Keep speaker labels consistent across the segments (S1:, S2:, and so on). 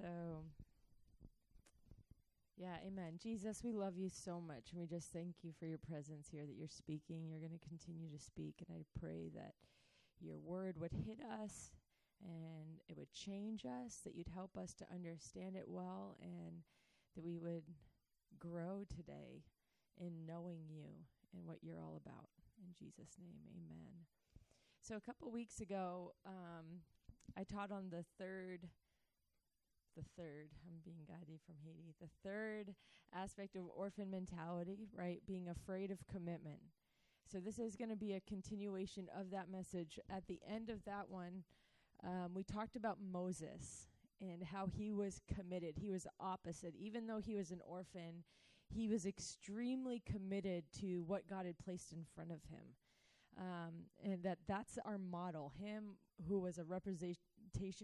S1: So, yeah, amen. Jesus, we love you so much. And we just thank you for your presence here, that you're speaking. You're going to continue to speak. And I pray that your word would hit us and it would change us, that you'd help us to understand it well, and that we would grow today in knowing you and what you're all about. In Jesus' name, amen. So, a couple weeks ago, um, I taught on the third the third, I'm being guided from Haiti, the third aspect of orphan mentality, right? Being afraid of commitment. So this is going to be a continuation of that message. At the end of that one, um, we talked about Moses and how he was committed. He was opposite. Even though he was an orphan, he was extremely committed to what God had placed in front of him. Um, and that that's our model. Him who was a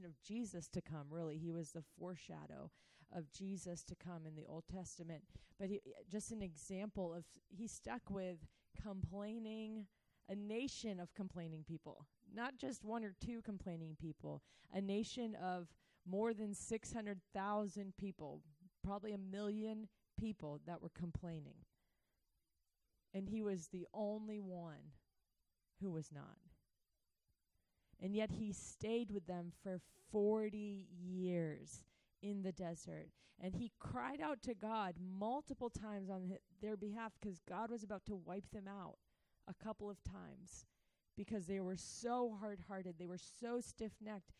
S1: of Jesus to come, really. He was the foreshadow of Jesus to come in the Old Testament. But he, just an example of he stuck with complaining, a nation of complaining people, not just one or two complaining people, a nation of more than 600,000 people, probably a million people that were complaining. And he was the only one who was not. And yet he stayed with them for 40 years in the desert. And he cried out to God multiple times on their behalf because God was about to wipe them out a couple of times because they were so hard hearted, they were so stiff necked.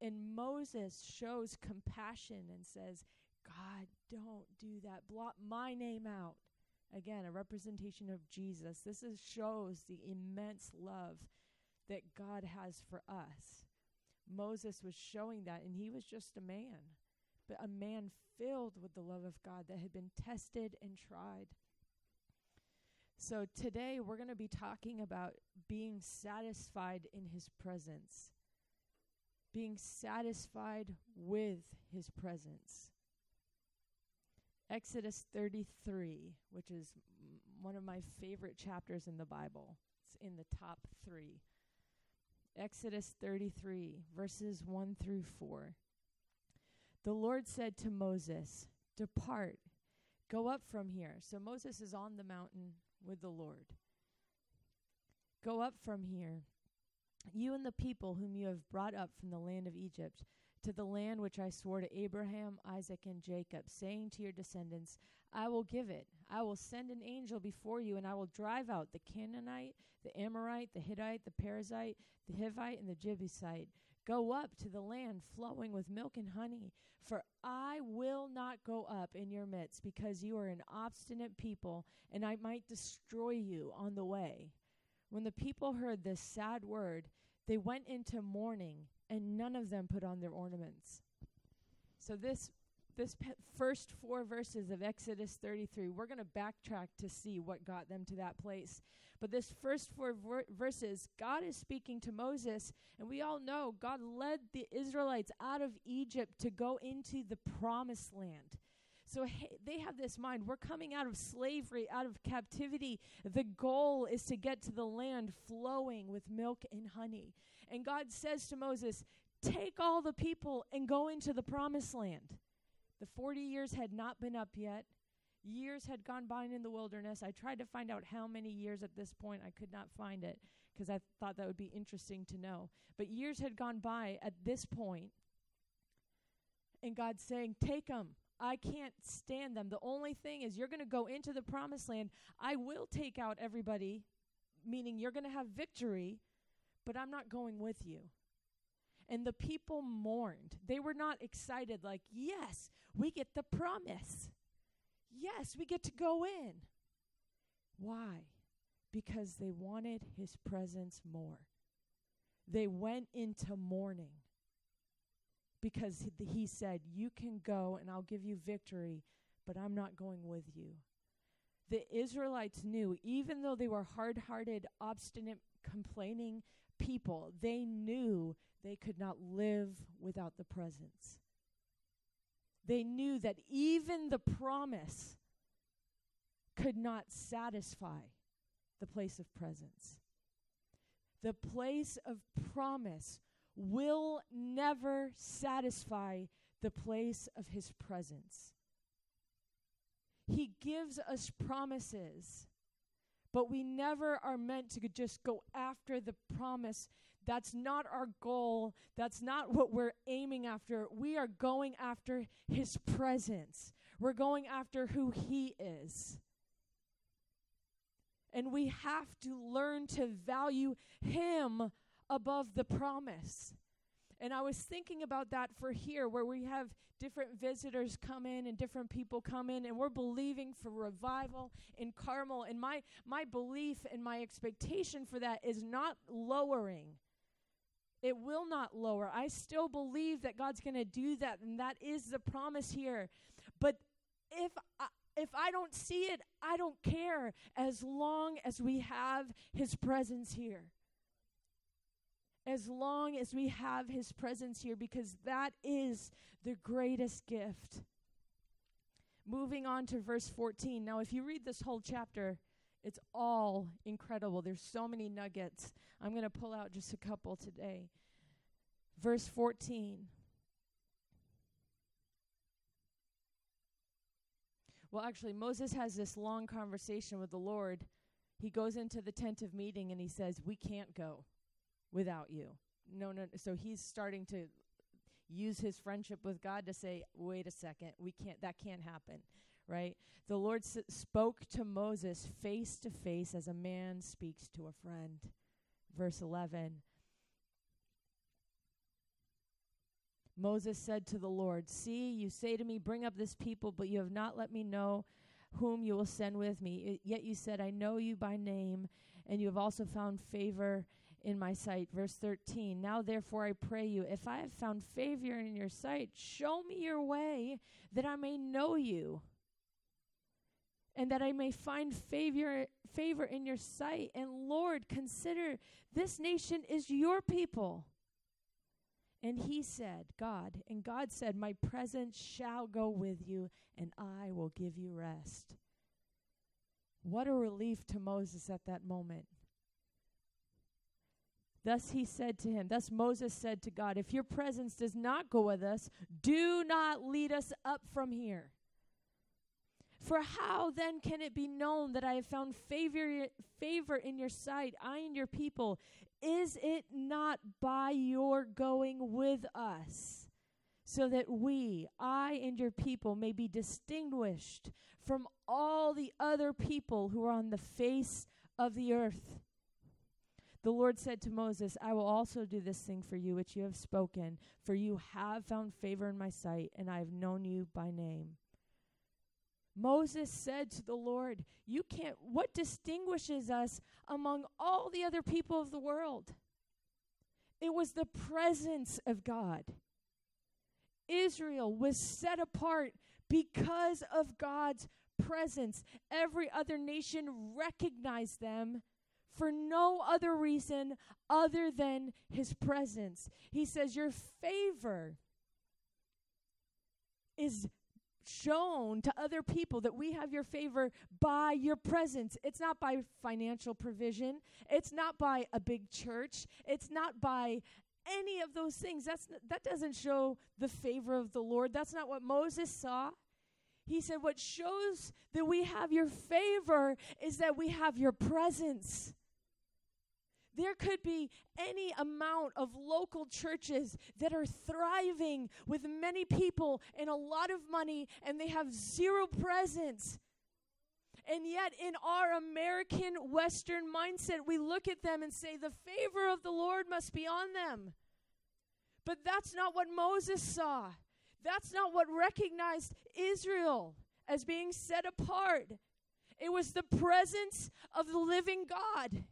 S1: And Moses shows compassion and says, God, don't do that. Blot my name out. Again, a representation of Jesus. This is, shows the immense love that God has for us. Moses was showing that, and he was just a man, but a man filled with the love of God that had been tested and tried. So today we're going to be talking about being satisfied in his presence, being satisfied with his presence. Exodus 33, which is one of my favorite chapters in the Bible. It's in the top three. Exodus 33, verses 1 through 4. The Lord said to Moses, Depart, go up from here. So Moses is on the mountain with the Lord. Go up from here, you and the people whom you have brought up from the land of Egypt to the land which I swore to Abraham, Isaac, and Jacob, saying to your descendants, I will give it. I will send an angel before you, and I will drive out the Canaanite, the Amorite, the Hittite, the Perizzite, the Hivite, and the Jebusite. Go up to the land flowing with milk and honey, for I will not go up in your midst, because you are an obstinate people, and I might destroy you on the way. When the people heard this sad word, they went into mourning and none of them put on their ornaments. So this this pe- first four verses of Exodus 33, we're going to backtrack to see what got them to that place. But this first four ver- verses, God is speaking to Moses, and we all know God led the Israelites out of Egypt to go into the promised land. So hey, they have this mind. We're coming out of slavery, out of captivity. The goal is to get to the land flowing with milk and honey. And God says to Moses, Take all the people and go into the promised land. The 40 years had not been up yet. Years had gone by in the wilderness. I tried to find out how many years at this point. I could not find it because I thought that would be interesting to know. But years had gone by at this point, and God's saying, Take them. I can't stand them. The only thing is, you're going to go into the promised land. I will take out everybody, meaning you're going to have victory, but I'm not going with you. And the people mourned. They were not excited, like, yes, we get the promise. Yes, we get to go in. Why? Because they wanted his presence more. They went into mourning because he said, You can go and I'll give you victory, but I'm not going with you. The Israelites knew, even though they were hard hearted, obstinate, complaining people, they knew they could not live without the presence. They knew that even the promise could not satisfy the place of presence. The place of promise will never satisfy the place of his presence. He gives us promises, but we never are meant to just go after the promise. That's not our goal. That's not what we're aiming after. We are going after his presence. We're going after who he is. And we have to learn to value him above the promise. And I was thinking about that for here, where we have different visitors come in and different people come in, and we're believing for revival in Carmel. And my, my belief and my expectation for that is not lowering. It will not lower. I still believe that God's going to do that, and that is the promise here. But if I, if I don't see it, I don't care as long as we have His presence here as long as we have his presence here because that is the greatest gift. Moving on to verse 14. Now, if you read this whole chapter, it's all incredible. There's so many nuggets. I'm going to pull out just a couple today. Verse 14. Well, actually, Moses has this long conversation with the Lord. He goes into the tent of meeting and he says, We can't go without you. No, no. So he's starting to use his friendship with God to say, wait a second, we can't, that can't happen, right? The Lord s- spoke to Moses face to face as a man speaks to a friend. Verse 11. Moses said to the Lord, See, you say to me, Bring up this people, but you have not let me know whom you will send with me. yet you said, I know you by name, and you have also found favor in my sight. Verse 13 Now therefore I pray you, if I have found favor in your sight, show me your way that I may know you. And that I may find favor favor in your sight. And Lord, consider this nation is your people. And he said, God, and God said, My presence shall go with you, and I will give you rest. What a relief to Moses at that moment. Thus he said to him, thus Moses said to God, If your presence does not go with us, do not lead us up from here. For how then can it be known that I have found favor, favor in your sight, I and your people? Is it not by your going with us, so that we, I and your people, may be distinguished from all the other people who are on the face of the earth? The Lord said to Moses, I will also do this thing for you which you have spoken, for you have found favor in my sight, and I have known you by name. Moses said to the Lord, You can't, what distinguishes us among all the other people of the world? It was the presence of God. Israel was set apart because of God's presence. Every other nation recognized them for no other reason other than his presence. He says, Your favor is shown to other people that we have your favor by your presence. It's not by financial provision, it's not by a big church, it's not by any of those things. That's that doesn't show the favor of the Lord. That's not what Moses saw. He said what shows that we have your favor is that we have your presence. There could be any amount of local churches that are thriving with many people and a lot of money, and they have zero presence. And yet, in our American Western mindset, we look at them and say, the favor of the Lord must be on them. But that's not what Moses saw. That's not what recognized Israel as being set apart. It was the presence of the living God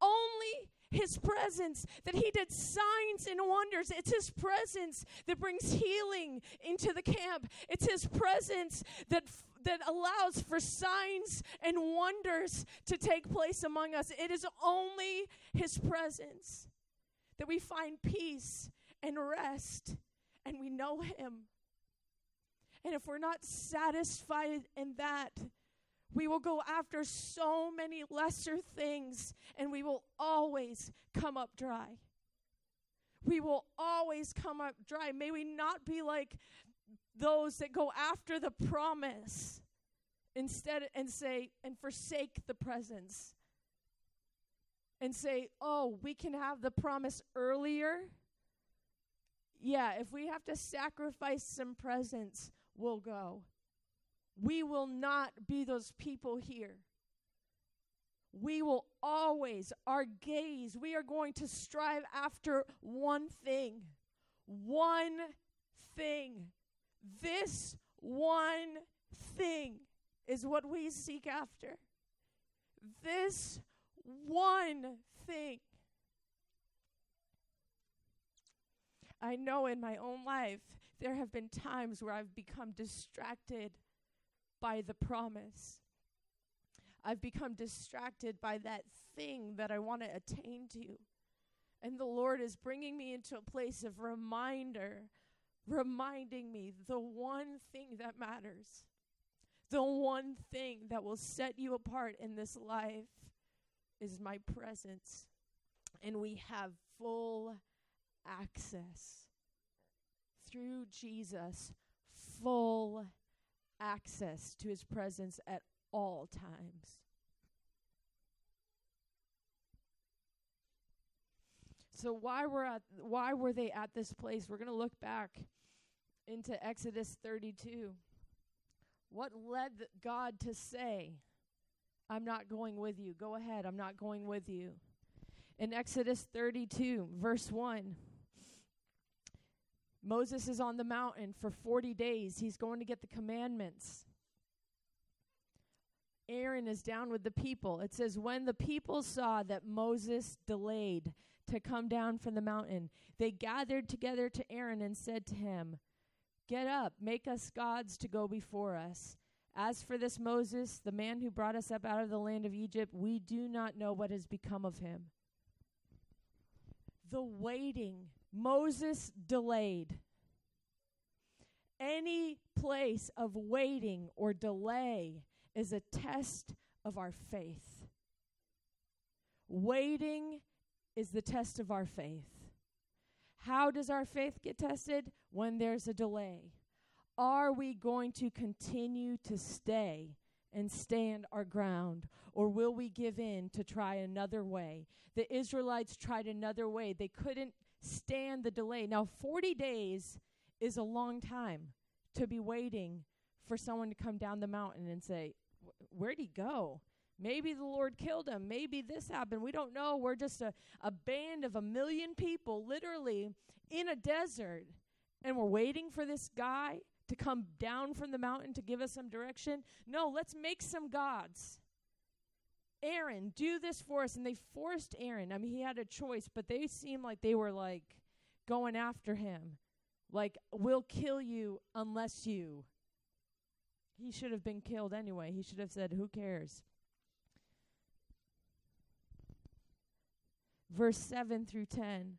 S1: only his presence, that he did signs and wonders. It's his presence that brings healing into the camp. It's his presence that that allows for signs and wonders to take place among us. It is only his presence that we find peace and rest and we know him. And if we're not satisfied in that, we will go after so many lesser things and we will always come up dry. we will always come up dry. May we not be like those that go after the promise instead and say and forsake the presence and say, "Oh, we can have the promise earlier." Yeah, if we have to sacrifice some presence, we'll go. We will not be those people here. We will always, our gaze, we are going to strive after one thing. One thing. This one thing is what we seek after. This one thing. I know in my own life there have been times where I've become distracted by the promise. I've become distracted by that thing that I want to attain to. And the Lord is bringing me into a place of reminder, reminding me the one thing that matters, the one thing that will set you apart in this life is my presence. And we have full access through Jesus, full access to his presence at all times. So why were at why were they at this place? We're going to look back into Exodus 32. What led God to say, I'm not going with you. Go ahead, I'm not going with you. In Exodus 32, verse 1, Moses is on the mountain for 40 days. He's going to get the commandments. Aaron is down with the people. It says, When the people saw that Moses delayed to come down from the mountain, they gathered together to Aaron and said to him, Get up, make us gods to go before us. As for this Moses, the man who brought us up out of the land of Egypt, we do not know what has become of him. The waiting, Moses delayed. Any place of waiting or delay is a test of our faith. Waiting is the test of our faith. How does our faith get tested? When there's a delay. Are we going to continue to stay and stand our ground, or will we give in to try another way? The Israelites tried another way. They couldn't stand the delay. Now, 40 days is a long time to be waiting for someone to come down the mountain and say, Where'd he go? Maybe the Lord killed him. Maybe this happened. We don't know. We're just a, a band of a million people, literally in a desert, and we're waiting for this guy to come down from the mountain to give us some direction. No, let's make some gods. Aaron, do this for us. And they forced Aaron. I mean, he had a choice, but they seemed like they were like going after him. Like, we'll kill you unless you. He should have been killed anyway. He should have said, Who cares? Verse 7 through 10.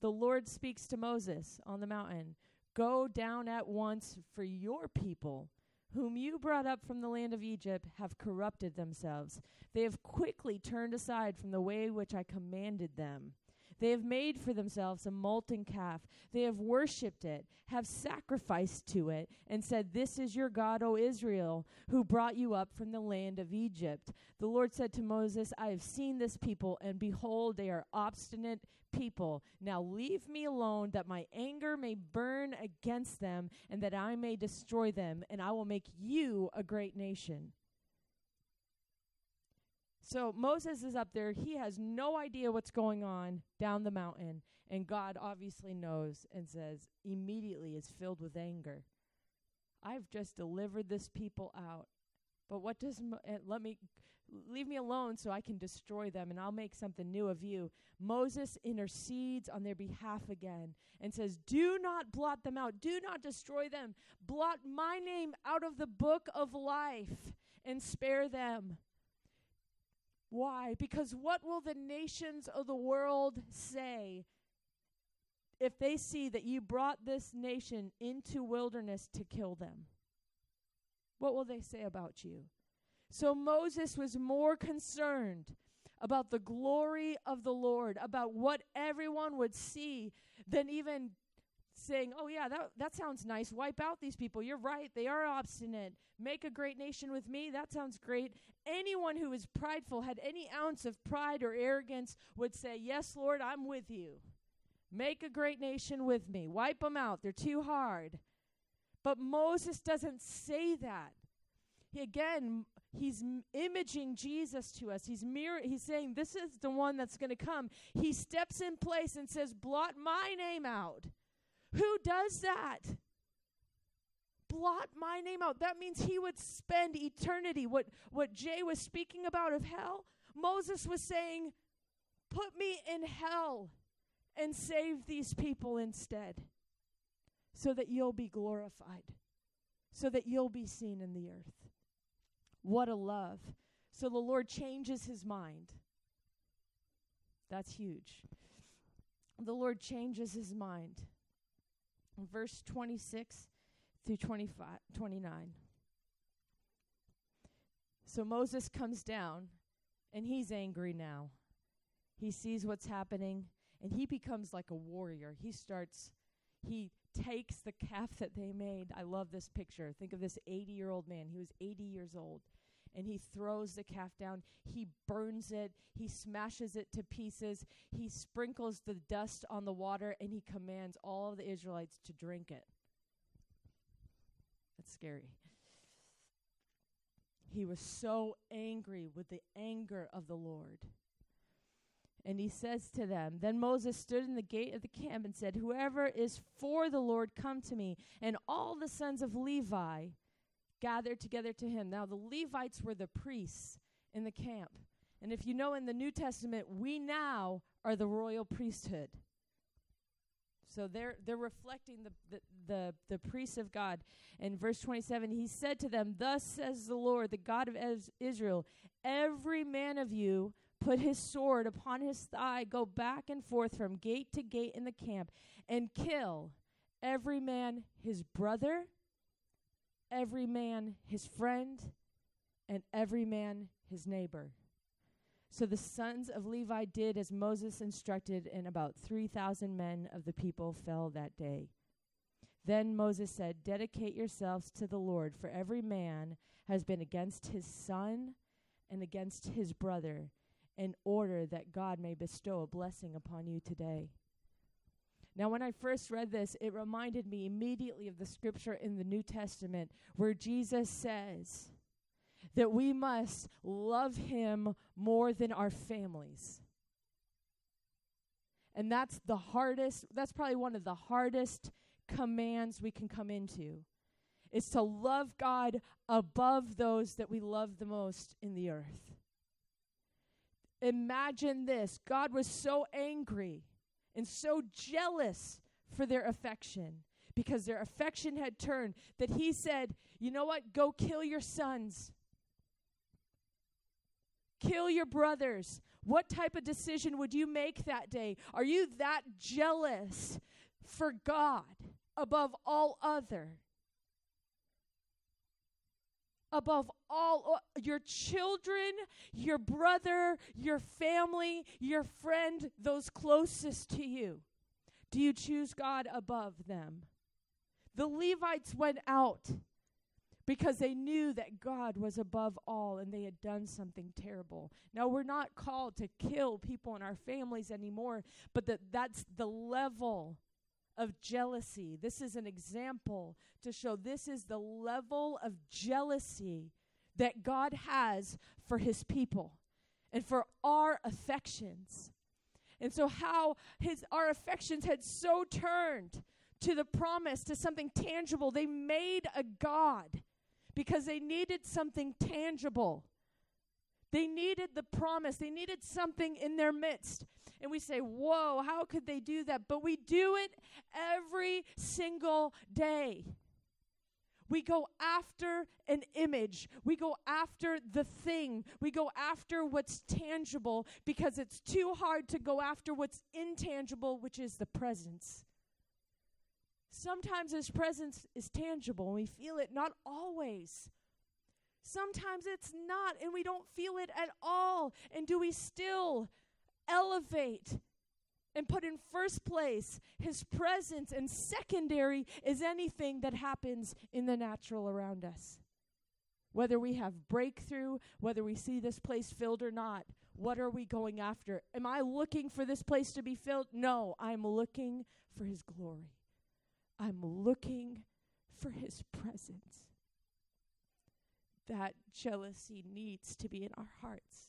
S1: The Lord speaks to Moses on the mountain Go down at once, for your people, whom you brought up from the land of Egypt, have corrupted themselves. They have quickly turned aside from the way which I commanded them. They have made for themselves a molten calf. They have worshipped it, have sacrificed to it, and said, This is your God, O Israel, who brought you up from the land of Egypt. The Lord said to Moses, I have seen this people, and behold, they are obstinate people. Now leave me alone, that my anger may burn against them, and that I may destroy them, and I will make you a great nation. So Moses is up there. He has no idea what's going on down the mountain. And God obviously knows and says, immediately is filled with anger. I've just delivered this people out. But what does, Mo- uh, let me, leave me alone so I can destroy them and I'll make something new of you. Moses intercedes on their behalf again and says, Do not blot them out. Do not destroy them. Blot my name out of the book of life and spare them. Why? Because what will the nations of the world say if they see that you brought this nation into wilderness to kill them? What will they say about you? So Moses was more concerned about the glory of the Lord, about what everyone would see, than even saying, Oh, yeah, that, that sounds nice. Wipe out these people. You're right. They are obstinate. Make a great nation with me. That sounds great. Anyone who is prideful, had any ounce of pride or arrogance, would say, Yes, Lord, I'm with you. Make a great nation with me. Wipe them out. They're too hard. But Moses doesn't say that. He, again, he's imaging Jesus to us. He's mirror he's saying this is the one that's going to come. He steps in place and says, "Blot my name out." Who does that? Blot my name out. That means he would spend eternity. What what Jay was speaking about of hell, Moses was saying, "Put me in hell and save these people instead." So that you'll be glorified. So that you'll be seen in the earth. What a love. So the Lord changes his mind. That's huge. The Lord changes his mind verse 26 through 25, 29. So Moses comes down and he's angry now. He sees what's happening and he becomes like a warrior. He starts, he takes the calf that they made. I love this picture. Think of this 80 year old man. He was 80 years old. And he throws the calf down. He burns it. He smashes it to pieces. He sprinkles the dust on the water and he commands all of the Israelites to drink it. That's scary. He was so angry with the anger of the Lord. And he says to them, Then Moses stood in the gate of the camp and said, Whoever is for the Lord, come to me. And all the sons of Levi gathered together to him. Now, the Levites were the priests in the camp. And if you know in the New Testament, we now are the royal priesthood. So they're they're reflecting the, the the the priests of God. In verse 27, he said to them, "Thus says the Lord, the God of Israel, every man of you put his sword upon his thigh, go back and forth from gate to gate in the camp, and kill every man his brother, every man his friend, and every man his neighbor. So the sons of Levi did as Moses instructed, and about 3,000 men of the people fell that day. Then Moses said, Dedicate yourselves to the Lord, for every man has been against his son and against his brother in order that God may bestow a blessing upon you today. Now, when I first read this, it reminded me immediately of the scripture in the New Testament where Jesus says that we must love him more than our families. And that's the hardest, that's probably one of the hardest commands we can come into. Is to love God above those that we love the most in the earth. Imagine this God was so angry and so jealous for their affection because their affection had turned that he said, You know what? Go kill your sons. Kill your brothers. What type of decision would you make that day? Are you that jealous for God above all other? Above all your children, your brother, your family, your friend, those closest to you? Do you choose God above them? The Levites went out because they knew that God was above all and they had done something terrible. Now, we're not called to kill people in our families anymore, but that that's the level of jealousy. This is an example to show this is the level of jealousy that God has for his people and for our affections. And so how his our affections had so turned to the promise to something tangible. They made a god because they needed something tangible. They needed the promise. They needed something in their midst. And we say, Whoa, how could they do that? But we do it every single day. We go after an image. We go after the thing. We go after what's tangible because it's too hard to go after what's intangible, which is the presence. Sometimes his presence is tangible and we feel it, not always. Sometimes it's not, and we don't feel it at all. And do we still elevate and put in first place his presence, and secondary is anything that happens in the natural around us? Whether we have breakthrough, whether we see this place filled or not, what are we going after? Am I looking for this place to be filled? No, I'm looking for his glory. I'm looking for his presence. That jealousy needs to be in our hearts.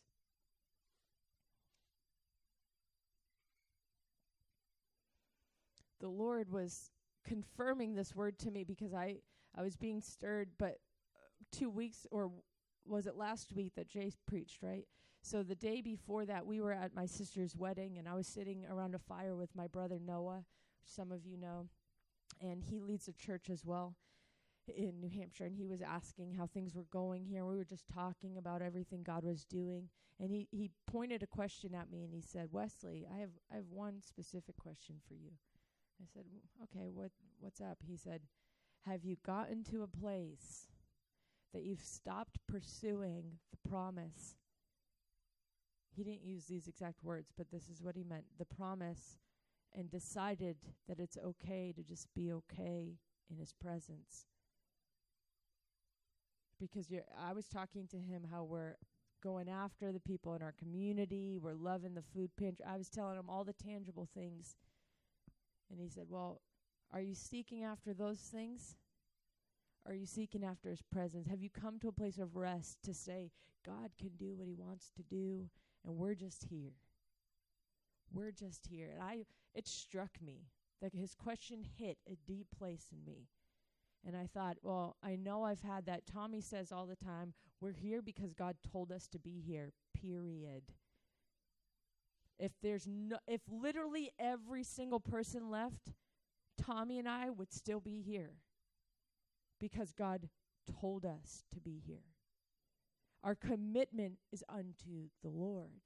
S1: The Lord was confirming this word to me because I, I was being stirred, but uh, two weeks or was it last week that Jay preached, right? So the day before that, we were at my sister's wedding, and I was sitting around a fire with my brother Noah, some of you know, and he leads a church as well in New Hampshire. And he was asking how things were going here. We were just talking about everything God was doing, and he he pointed a question at me, and he said, "Wesley, I have I have one specific question for you." I said, "Okay, what what's up?" He said, "Have you gotten to a place?" that you've stopped pursuing the promise he didn't use these exact words, but this is what he meant the promise, and decided that it's okay to just be okay in his presence. Because you're, I was talking to him how we're going after the people in our community, we're loving the food pantry. I was telling him all the tangible things. And he said, Well, are you seeking after those things? Are you seeking after his presence? Have you come to a place of rest to say, God can do what he wants to do? and we're just here. We're just here. And I it struck me that his question hit a deep place in me. And I thought, well, I know I've had that. Tommy says all the time, we're here because God told us to be here. Period. If there's no if literally every single person left, Tommy and I would still be here because God told us to be here. Our commitment is unto the Lord.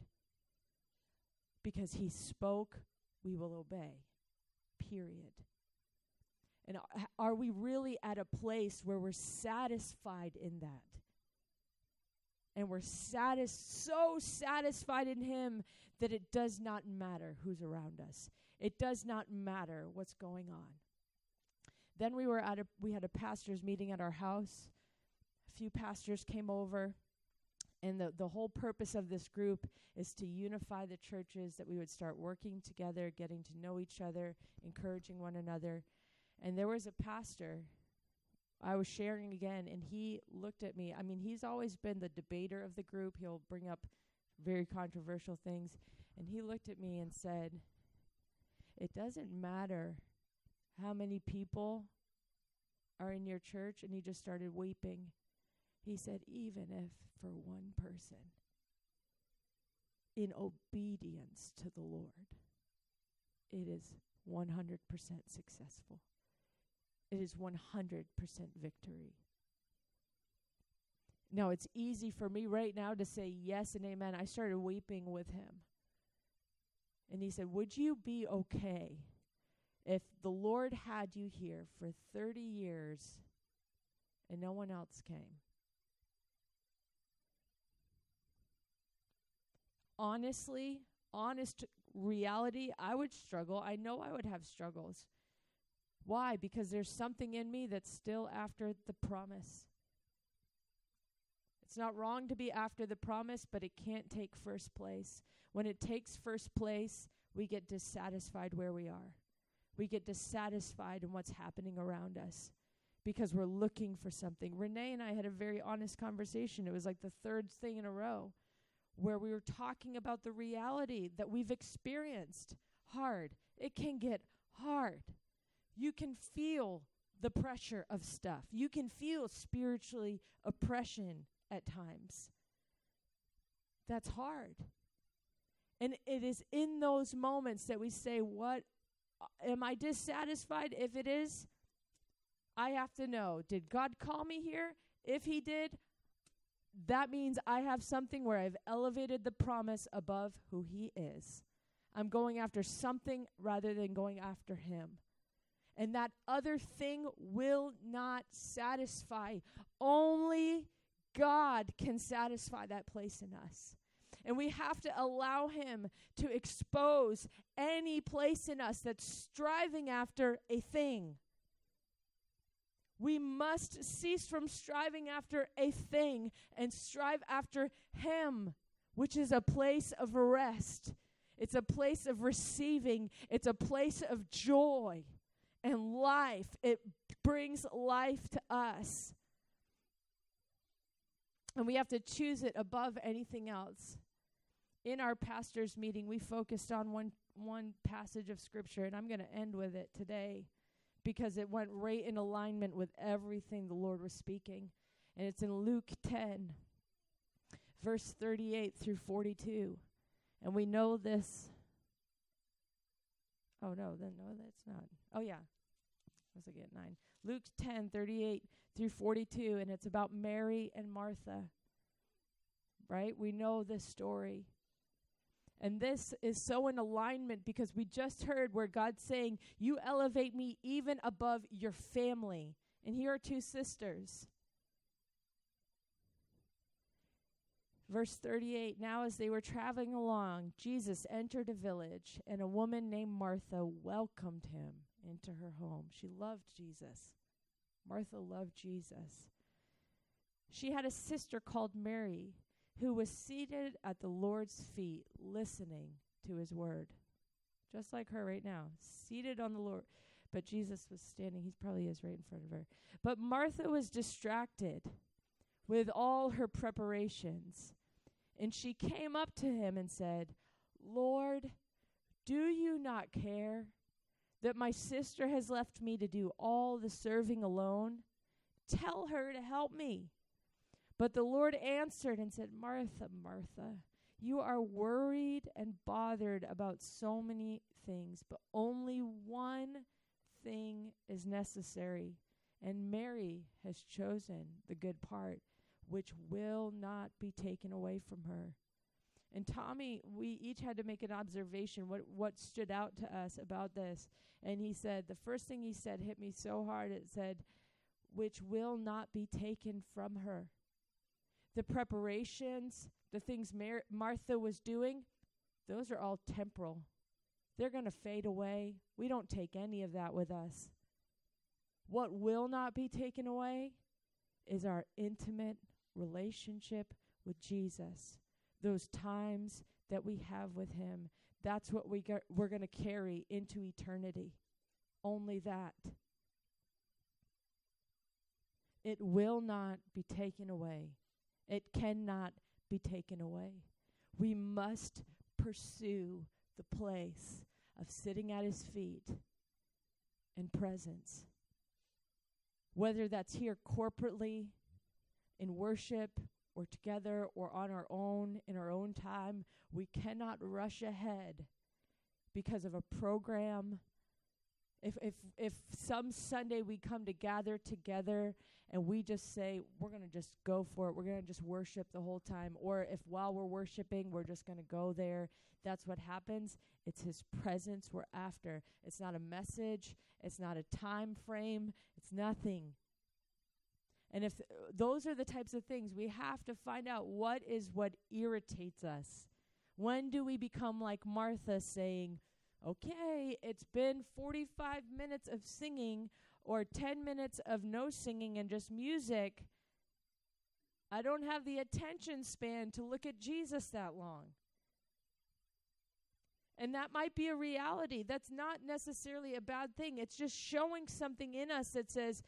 S1: Because he spoke, we will obey. Period. And are we really at a place where we're satisfied in that? And we're satis- so satisfied in Him that it does not matter who's around us. It does not matter what's going on. Then we were at a we had a pastors meeting at our house. A few pastors came over and the, the whole purpose of this group is to unify the churches, that we would start working together, getting to know each other, encouraging one another. And there was a pastor I was sharing again, and he looked at me. I mean, he's always been the debater of the group, he'll bring up very controversial things. And he looked at me and said, It doesn't matter how many people are in your church. And he just started weeping. He said, Even if for one person in obedience to the Lord, it is 100% successful. It is 100% victory. Now, it's easy for me right now to say yes and amen. I started weeping with him. And he said, Would you be okay if the Lord had you here for 30 years and no one else came? honestly, honest reality, I would struggle. I know I would have struggles. Why? Because there's something in me that's still after the promise. It's not wrong to be after the promise, but it can't take first place. When it takes first place, we get dissatisfied where we are. We get dissatisfied in what's happening around us because we're looking for something. Renee and I had a very honest conversation. It was like the third thing in a row where we were talking about the reality that we've experienced hard. It can get hard. You can feel the pressure of stuff, you can feel spiritually oppression at times. That's hard. And it is in those moments that we say, What am I dissatisfied? If it is, I have to know did God call me here? If He did, that means I have something where I've elevated the promise above who He is. I'm going after something rather than going after Him. And that other thing will not satisfy. Only God can satisfy that place in us. And we have to allow Him to expose any place in us that's striving after a thing. We must cease from striving after a thing and strive after Him, which is a place of rest. It's a place of receiving. It's a place of joy and life. It brings life to us. And we have to choose it above anything else. In our pastor's meeting, we focused on one one passage of scripture, and I'm going to end with it today because it went right in alignment with everything the Lord was speaking. And it's in Luke 10, verse 38 through 42. And we know this. Oh, no, then no, that's not. Oh, yeah. Let's get 9. Luke ten thirty eight through 42. And it's about Mary and Martha. Right? We know this story. And this is so in alignment because we just heard where God's saying, You elevate me even above your family. And here are two sisters. Verse 38 Now, as they were traveling along, Jesus entered a village, and a woman named Martha welcomed him into her home. She loved Jesus. Martha loved Jesus. She had a sister called Mary who was seated at the Lord's feet, listening to his word. Just like her right now, seated on the Lord. But Jesus was standing, he probably is right in front of her. But Martha was distracted with all her preparations. And she came up to him and said, Lord, do you not care that my sister has left me to do all the serving alone? Tell her to help me. But the Lord answered and said, Martha, Martha, you are worried and bothered about so many things, but only one thing is necessary. And Mary has chosen the good part, which will not be taken away from her. And Tommy, we each had to make an observation what what stood out to us about this. And he said the first thing he said hit me so hard it said which will not be taken from her the preparations, the things Mar- Martha was doing, those are all temporal. They're going to fade away. We don't take any of that with us. What will not be taken away is our intimate relationship with Jesus. Those times that we have with him. That's what we get, we're going to carry into eternity. Only that. It will not be taken away. It cannot be taken away. We must pursue the place of sitting at his feet in presence. Whether that's here corporately, in worship, or together, or on our own, in our own time, we cannot rush ahead because of a program. If, if, if some Sunday we come to gather together and we just say we're going to just go for it. We're going to just worship the whole time or if while we're worshiping we're just going to go there that's what happens. It's his presence we're after. It's not a message. It's not a time frame. It's nothing and if th- those are the types of things we have to find out what is what irritates us when do we become like martha saying okay it's been 45 minutes of singing or 10 minutes of no singing and just music, I don't have the attention span to look at Jesus that long. And that might be a reality. That's not necessarily a bad thing. It's just showing something in us that says,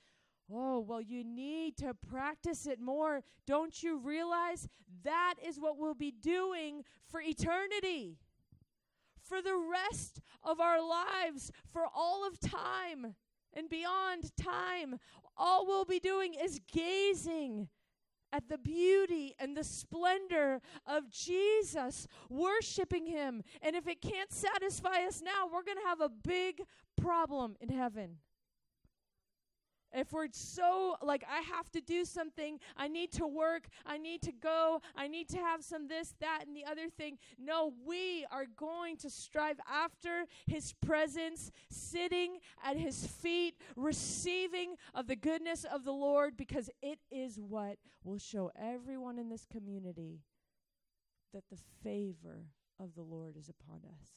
S1: Oh, well, you need to practice it more. Don't you realize that is what we'll be doing for eternity? For the rest of our lives, for all of time and beyond time. All we'll be doing is gazing at the beauty and the splendor of Jesus, worshiping Him. And if it can't satisfy us now, we're going to have a big problem in heaven. If we're so like I have to do something, I need to work, I need to go, I need to have some this, that, and the other thing. No, we are going to strive after his presence, sitting at his feet, receiving of the goodness of the Lord, because it is what will show everyone in this community that the favor of the Lord is upon us.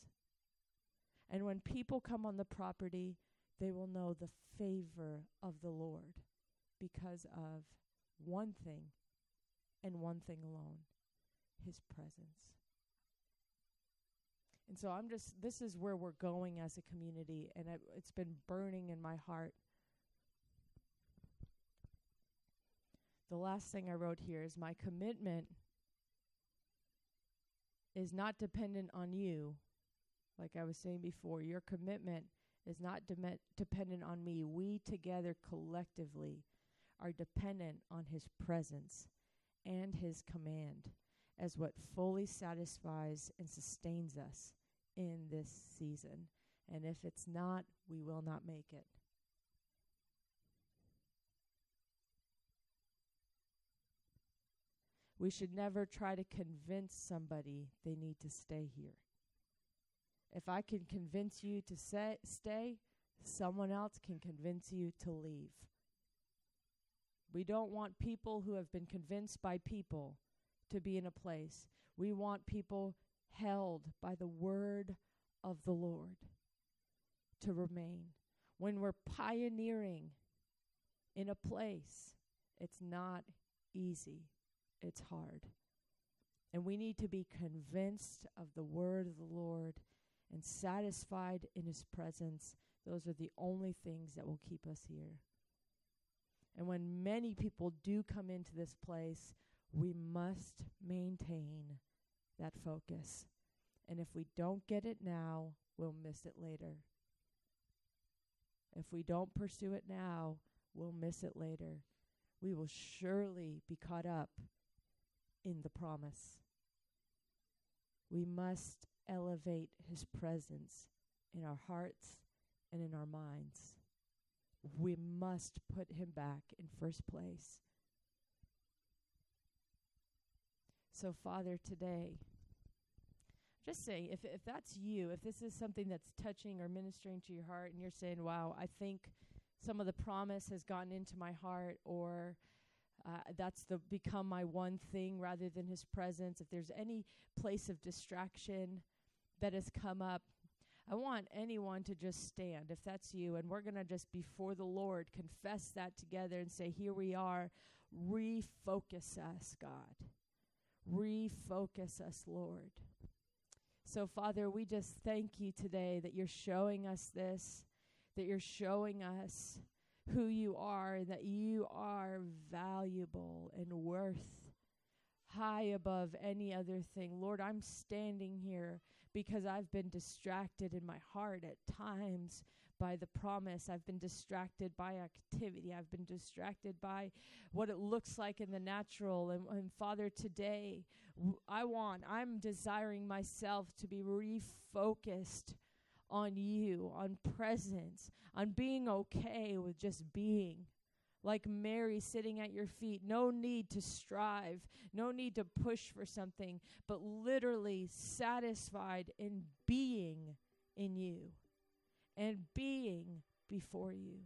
S1: And when people come on the property, they will know the favor of the Lord because of one thing and one thing alone his presence. And so I'm just, this is where we're going as a community, and I, it's been burning in my heart. The last thing I wrote here is my commitment is not dependent on you. Like I was saying before, your commitment is not de- dependent on me. We together collectively are dependent on His presence and His command as what fully satisfies and sustains us in this season. And if it's not, we will not make it. We should never try to convince somebody they need to stay here. If I can convince you to say, stay, someone else can convince you to leave. We don't want people who have been convinced by people to be in a place. We want people held by the word of the Lord to remain. When we're pioneering in a place, it's not easy, it's hard. And we need to be convinced of the word of the Lord and satisfied in His presence. Those are the only things that will keep us here. And when many people do come into this place, we must maintain that focus. And if we don't get it now, we'll miss it later. If we don't pursue it now, we'll miss it later. We will surely be caught up in the promise. We must elevate his presence in our hearts and in our minds. We must put him back in first place. So, Father, today, just say if if that's you, if this is something that's touching or ministering to your heart, and you're saying, "Wow, I think some of the promise has gotten into my heart," or uh, that's the become my one thing rather than His presence. If there's any place of distraction, that has come up. I want anyone to just stand if that's you, and we're going to just before the Lord confess that together and say, Here we are. Refocus us, God. Refocus us, Lord. So, Father, we just thank you today that you're showing us this, that you're showing us who you are, that you are valuable and worth high above any other thing. Lord, I'm standing here because I've been distracted in my heart at times by the promise. I've been distracted by activity. I've been distracted by what it looks like in the natural. And, and Father, today I want, I'm desiring myself to be refocused on you, on presence, on being okay with just being like Mary sitting at your feet. No need to strive, no need to push for something, but literally satisfied in being in you and being before you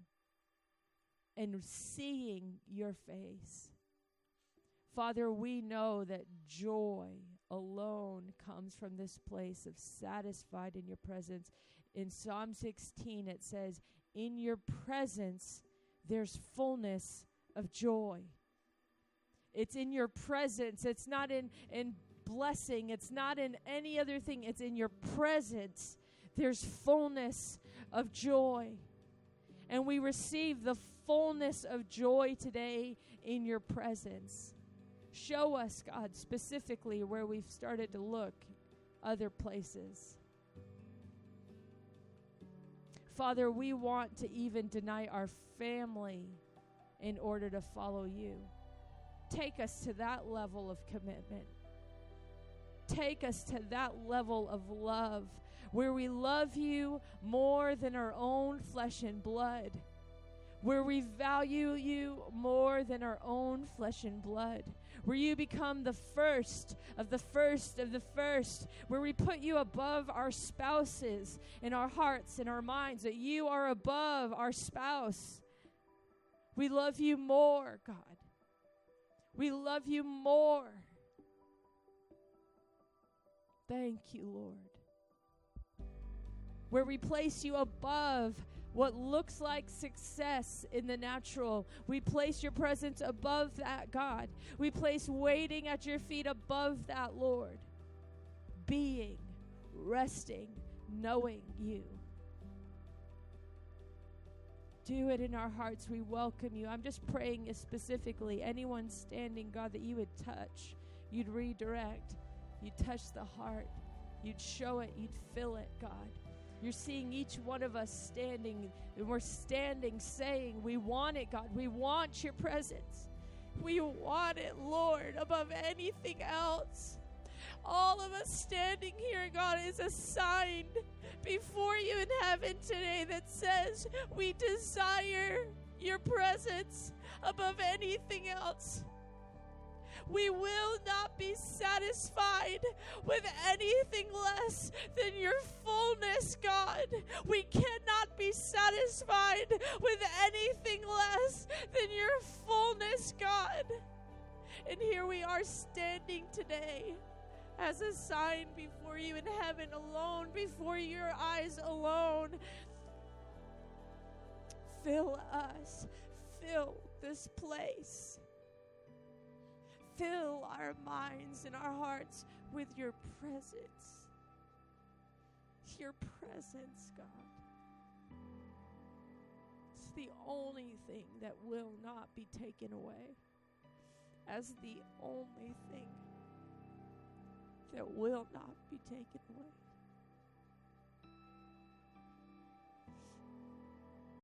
S1: and seeing your face. Father, we know that joy alone comes from this place of satisfied in your presence. In Psalm 16, it says, In your presence there's fullness of joy. It's in your presence. It's not in, in blessing. It's not in any other thing. It's in your presence. There's fullness of joy. And we receive the fullness of joy today in your presence. Show us, God, specifically where we've started to look other places. Father, we want to even deny our family in order to follow you. Take us to that level of commitment. Take us to that level of love where we love you more than our own flesh and blood. Where we value you more than our own flesh and blood, where you become the first of the first of the first, where we put you above our spouses in our hearts and our minds, that you are above our spouse. We love you more, God. We love you more. Thank you, Lord. Where we place you above what looks like success in the natural. We place your presence above that, God. We place waiting at your feet above that, Lord. Being, resting, knowing you. Do it in our hearts. We welcome you. I'm just praying specifically anyone standing, God, that you would touch, you'd redirect, you'd touch the heart, you'd show it, you'd fill it, God. You're seeing each one of us standing, and we're standing saying, We want it, God. We want your presence. We want it, Lord, above anything else. All of us standing here, God, is a sign before you in heaven today that says we desire your presence above anything else. We will not be satisfied with anything less than your fullness, God. We cannot be satisfied with anything less than your fullness, God. And here we are standing today as a sign before you in heaven alone, before your eyes alone. Fill us, fill this place fill our minds and our hearts with your presence. Your presence, God. It's the only thing that will not be taken away. As the only thing that will not be taken away.